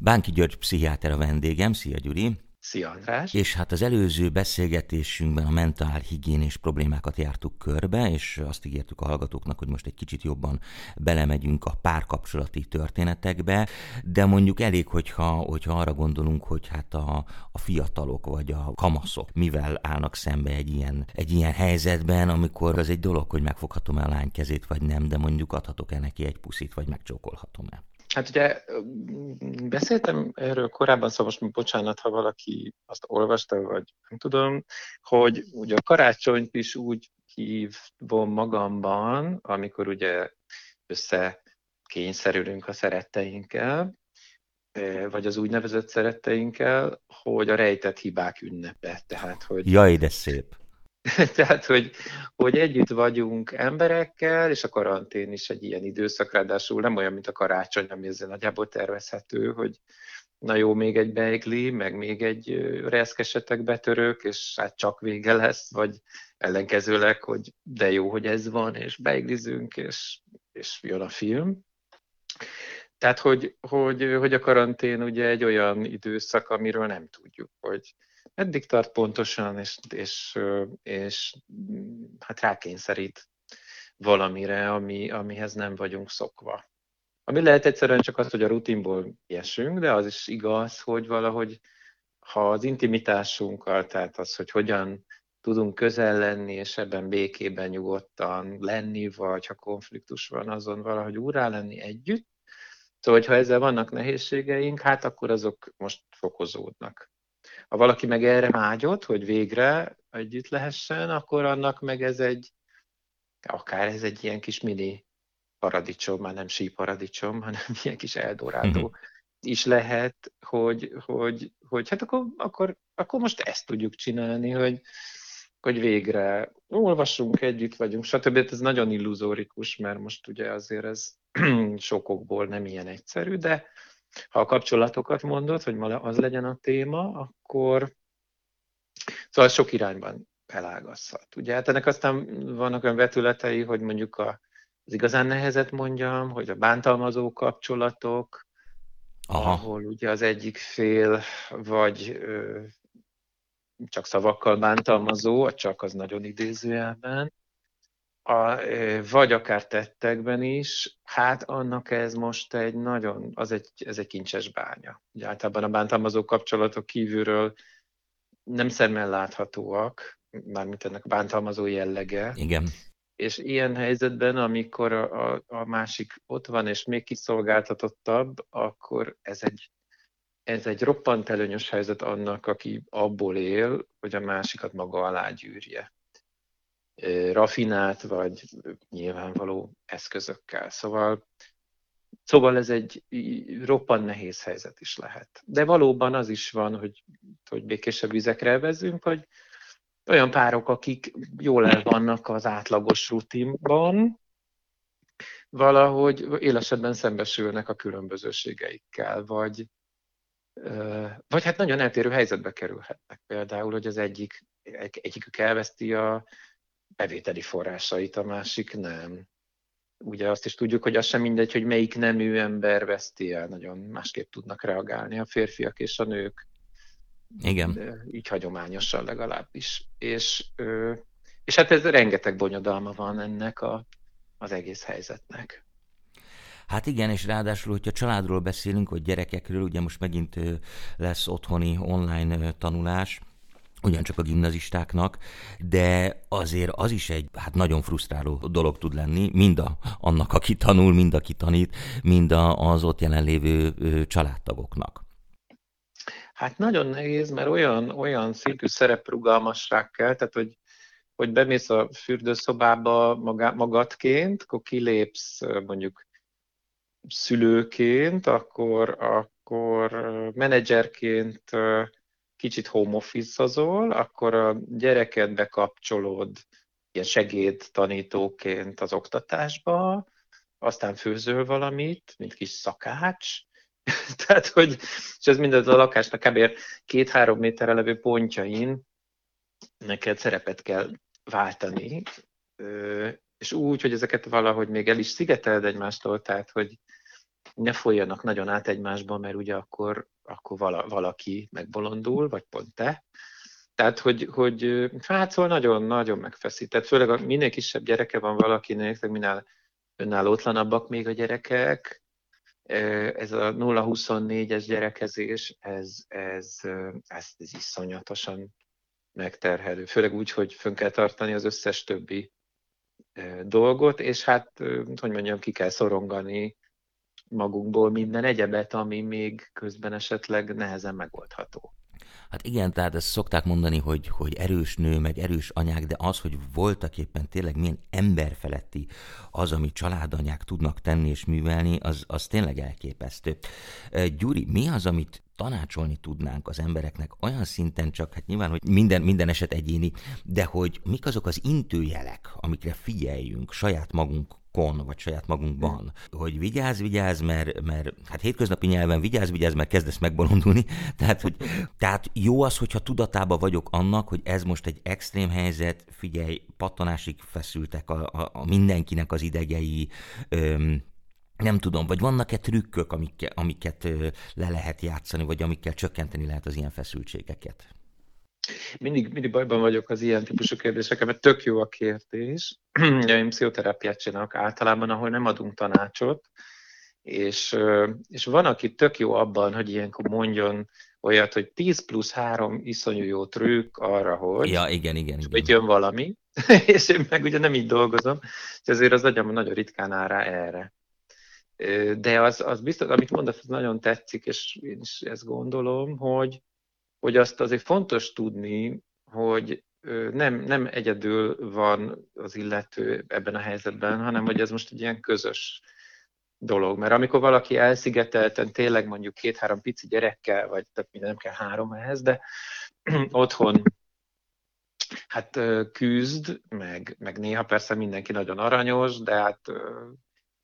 Bánki György pszichiáter a vendégem. Szia Gyuri! Szia András! És hát az előző beszélgetésünkben a mentál higiénés problémákat jártuk körbe, és azt ígértük a hallgatóknak, hogy most egy kicsit jobban belemegyünk a párkapcsolati történetekbe, de mondjuk elég, hogyha, hogyha arra gondolunk, hogy hát a, a fiatalok vagy a kamaszok mivel állnak szembe egy ilyen, egy ilyen helyzetben, amikor az egy dolog, hogy megfoghatom-e a lány kezét, vagy nem, de mondjuk adhatok-e neki egy puszit, vagy megcsókolhatom-e. Hát ugye beszéltem erről korábban, szóval most bocsánat, ha valaki azt olvasta, vagy nem tudom, hogy ugye a karácsonyt is úgy hívom magamban, amikor ugye össze kényszerülünk a szeretteinkkel, vagy az úgynevezett szeretteinkkel, hogy a rejtett hibák ünnepe. Tehát, hogy... Jaj, de szép! Tehát, hogy, hogy együtt vagyunk emberekkel, és a karantén is egy ilyen időszak, ráadásul nem olyan, mint a karácsony, ami ezzel nagyjából tervezhető, hogy na jó, még egy beigli, meg még egy reszkesetek betörök, és hát csak vége lesz, vagy ellenkezőleg, hogy de jó, hogy ez van, és beiglizünk, és, és jön a film. Tehát, hogy, hogy, hogy a karantén ugye egy olyan időszak, amiről nem tudjuk, hogy, eddig tart pontosan, és, és, és hát rákényszerít valamire, ami, amihez nem vagyunk szokva. Ami lehet egyszerűen csak az, hogy a rutinból ilyesünk, de az is igaz, hogy valahogy ha az intimitásunkkal, tehát az, hogy hogyan tudunk közel lenni, és ebben békében nyugodtan lenni, vagy ha konfliktus van, azon valahogy úrá lenni együtt. Szóval, ha ezzel vannak nehézségeink, hát akkor azok most fokozódnak. Ha valaki meg erre vágyott, hogy végre együtt lehessen, akkor annak meg ez egy, akár ez egy ilyen kis mini paradicsom, már nem sí paradicsom, hanem ilyen kis eldorádó mhm. is lehet, hogy, hogy, hogy hát akkor, akkor, akkor most ezt tudjuk csinálni, hogy, hogy végre olvasunk, együtt vagyunk, stb. Ez nagyon illuzórikus, mert most ugye azért ez sokokból nem ilyen egyszerű, de, ha a kapcsolatokat mondod, hogy ma az legyen a téma, akkor szóval sok irányban elágazhat. Ugye hát ennek aztán vannak olyan vetületei, hogy mondjuk a, az igazán nehezet mondjam, hogy a bántalmazó kapcsolatok, Aha. ahol ugye az egyik fél vagy ö, csak szavakkal bántalmazó, csak az nagyon idézőjelben, a, vagy akár tettekben is, hát annak ez most egy nagyon, az egy, ez egy kincses bánya. Ugye általában a bántalmazó kapcsolatok kívülről nem szemmel láthatóak, mármint ennek a bántalmazó jellege. Igen. És ilyen helyzetben, amikor a, a, a másik ott van, és még kiszolgáltatottabb, akkor ez egy, ez egy roppant előnyös helyzet annak, aki abból él, hogy a másikat maga alá gyűrje rafinált vagy nyilvánvaló eszközökkel. Szóval, szóval ez egy roppan nehéz helyzet is lehet. De valóban az is van, hogy, hogy békésebb vizekre vezünk, hogy olyan párok, akik jól el vannak az átlagos rutinban, valahogy élesebben szembesülnek a különbözőségeikkel, vagy, vagy hát nagyon eltérő helyzetbe kerülhetnek. Például, hogy az egyik, egyikük elveszti a bevételi forrásait, a másik nem. Ugye azt is tudjuk, hogy az sem mindegy, hogy melyik nemű ember veszti el, nagyon másképp tudnak reagálni a férfiak és a nők. Igen. De így hagyományosan legalábbis. És, és hát ez rengeteg bonyodalma van ennek a, az egész helyzetnek. Hát igen, és ráadásul, hogyha családról beszélünk, vagy gyerekekről, ugye most megint lesz otthoni online tanulás, ugyancsak a gimnazistáknak, de azért az is egy hát nagyon frusztráló dolog tud lenni, mind a, annak, aki tanul, mind aki tanít, mind a, az ott jelenlévő családtagoknak. Hát nagyon nehéz, mert olyan, olyan szintű szereprugalmasság kell, tehát hogy, hogy bemész a fürdőszobába maga, magadként, akkor kilépsz mondjuk szülőként, akkor, akkor menedzserként kicsit home office akkor a gyereket bekapcsolod ilyen segéd tanítóként az oktatásba, aztán főzöl valamit, mint kis szakács, tehát, hogy, és ez mindez a lakásnak kb. két-három méterre levő pontjain neked szerepet kell váltani, és úgy, hogy ezeket valahogy még el is szigeteled egymástól, tehát, hogy ne folyjanak nagyon át egymásba, mert ugye akkor, akkor vala, valaki megbolondul, vagy pont te. Tehát, hogy, hogy hát szóval nagyon-nagyon megfeszített, főleg a minél kisebb gyereke van valakinek, minél önállótlanabbak még a gyerekek, ez a 0-24-es gyerekezés, ez, ez, ez, ez iszonyatosan megterhelő. Főleg úgy, hogy fönn kell tartani az összes többi dolgot, és hát, hogy mondjam, ki kell szorongani magunkból minden egyebet, ami még közben esetleg nehezen megoldható. Hát igen, tehát ezt szokták mondani, hogy, hogy erős nő, meg erős anyák, de az, hogy voltak éppen tényleg milyen emberfeletti az, ami családanyák tudnak tenni és művelni, az, az tényleg elképesztő. Gyuri, mi az, amit tanácsolni tudnánk az embereknek olyan szinten csak, hát nyilván, hogy minden, minden eset egyéni, de hogy mik azok az intőjelek, amikre figyeljünk saját magunk kon, vagy saját magunkban, hogy vigyázz, vigyázz, mert, mert hát hétköznapi nyelven vigyázz, vigyázz, mert kezdesz megbolondulni. Tehát, hogy, tehát jó az, hogyha tudatába vagyok annak, hogy ez most egy extrém helyzet, figyelj, pattanásig feszültek a, a, a mindenkinek az idegei, öm, nem tudom, vagy vannak-e trükkök, amiket, amiket le lehet játszani, vagy amikkel csökkenteni lehet az ilyen feszültségeket? Mindig, mindig bajban vagyok az ilyen típusú kérdésekkel, mert tök jó a kérdés. Én pszichoterápiát csinálok általában, ahol nem adunk tanácsot, és, és van, aki tök jó abban, hogy ilyenkor mondjon olyat, hogy 10 plusz 3 iszonyú jó trükk arra, hogy... Ja, igen, igen. igen. jön valami, és én meg ugye nem így dolgozom, és ezért az agyam nagyon ritkán áll rá erre. De az, az biztos, amit mondasz, az nagyon tetszik, és én is ezt gondolom, hogy, hogy azt azért fontos tudni, hogy nem, nem egyedül van az illető ebben a helyzetben, hanem hogy ez most egy ilyen közös dolog. Mert amikor valaki elszigetelten tényleg mondjuk két-három pici gyerekkel, vagy tehát nem kell három ehhez, de otthon hát küzd, meg, meg néha persze mindenki nagyon aranyos, de hát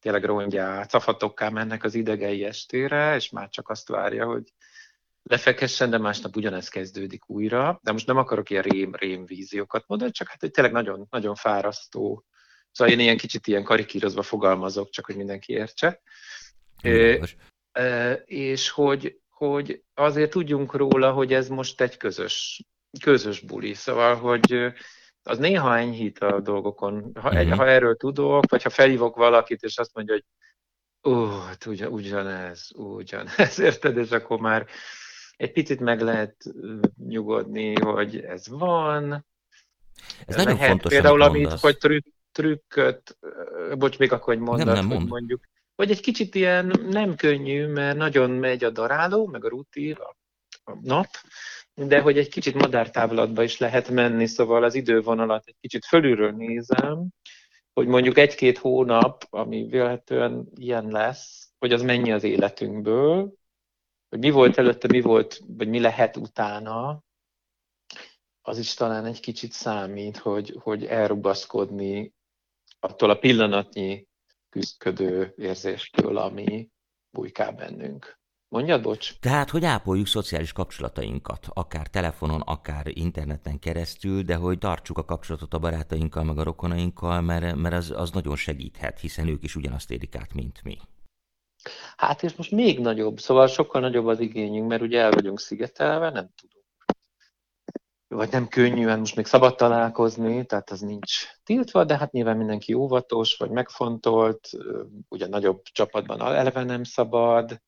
tényleg rongyá, cafatokká mennek az idegei estére, és már csak azt várja, hogy lefekessen, de másnap ugyanez kezdődik újra. De most nem akarok ilyen rém-rém víziókat mondani, csak hát hogy tényleg nagyon, nagyon fárasztó. Szóval én ilyen kicsit ilyen karikírozva fogalmazok, csak hogy mindenki értse. É, és hogy, hogy azért tudjunk róla, hogy ez most egy közös, közös buli. Szóval, hogy az néha enyhít a dolgokon. Ha, uh-huh. ha erről tudok, vagy ha felhívok valakit, és azt mondja, hogy ó, hát ugyan, ugyanez, ugyanez, érted, és akkor már egy picit meg lehet nyugodni, hogy ez van. Ez nagyon lehet, fontos, Például, amit, hogy trükk, trükköt, bocs, még akkor egy mondat, nem, nem mond. hogy mondjuk, vagy egy kicsit ilyen nem könnyű, mert nagyon megy a daráló, meg a rutin, a, a nap, de hogy egy kicsit madártávlatba is lehet menni, szóval az idővonalat egy kicsit fölülről nézem, hogy mondjuk egy-két hónap, ami véletlenül ilyen lesz, hogy az mennyi az életünkből, hogy mi volt előtte, mi volt, vagy mi lehet utána, az is talán egy kicsit számít, hogy, hogy elrugaszkodni attól a pillanatnyi küzdködő érzéstől, ami bujkál bennünk. Mondjad, bocs. Tehát, hogy ápoljuk szociális kapcsolatainkat, akár telefonon, akár interneten keresztül, de hogy tartsuk a kapcsolatot a barátainkkal, meg a rokonainkkal, mert, mert az, az nagyon segíthet, hiszen ők is ugyanazt érik át, mint mi. Hát és most még nagyobb, szóval sokkal nagyobb az igényünk, mert ugye el vagyunk szigetelve, nem tudunk. Vagy nem könnyűen most még szabad találkozni, tehát az nincs tiltva, de hát nyilván mindenki óvatos, vagy megfontolt, ugye nagyobb csapatban eleve nem szabad,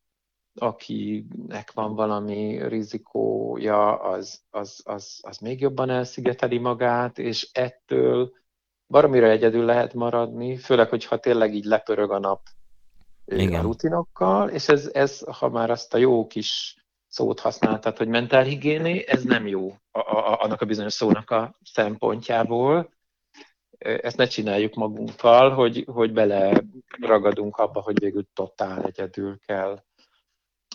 akinek van valami rizikója, az, az, az, az még jobban elszigeteli magát, és ettől baromira egyedül lehet maradni, főleg, hogyha tényleg így lepörög a nap igen. a rutinokkal, és ez, ez, ha már azt a jó kis szót használtad, hogy mentálhigiéné, ez nem jó a, a, annak a bizonyos szónak a szempontjából. Ezt ne csináljuk magunkkal, hogy, hogy bele ragadunk abba, hogy végül totál egyedül kell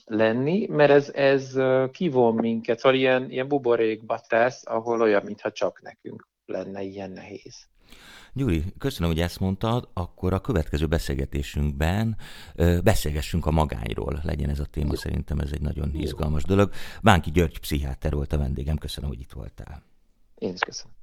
lenni, mert ez, ez kivon minket, szóval ilyen, ilyen buborékba tesz, ahol olyan, mintha csak nekünk lenne ilyen nehéz. Gyuri, köszönöm, hogy ezt mondtad, akkor a következő beszélgetésünkben ö, beszélgessünk a magányról. Legyen ez a téma, szerintem ez egy nagyon izgalmas dolog. Bánki György pszichiáter volt a vendégem, köszönöm, hogy itt voltál. Én is köszönöm.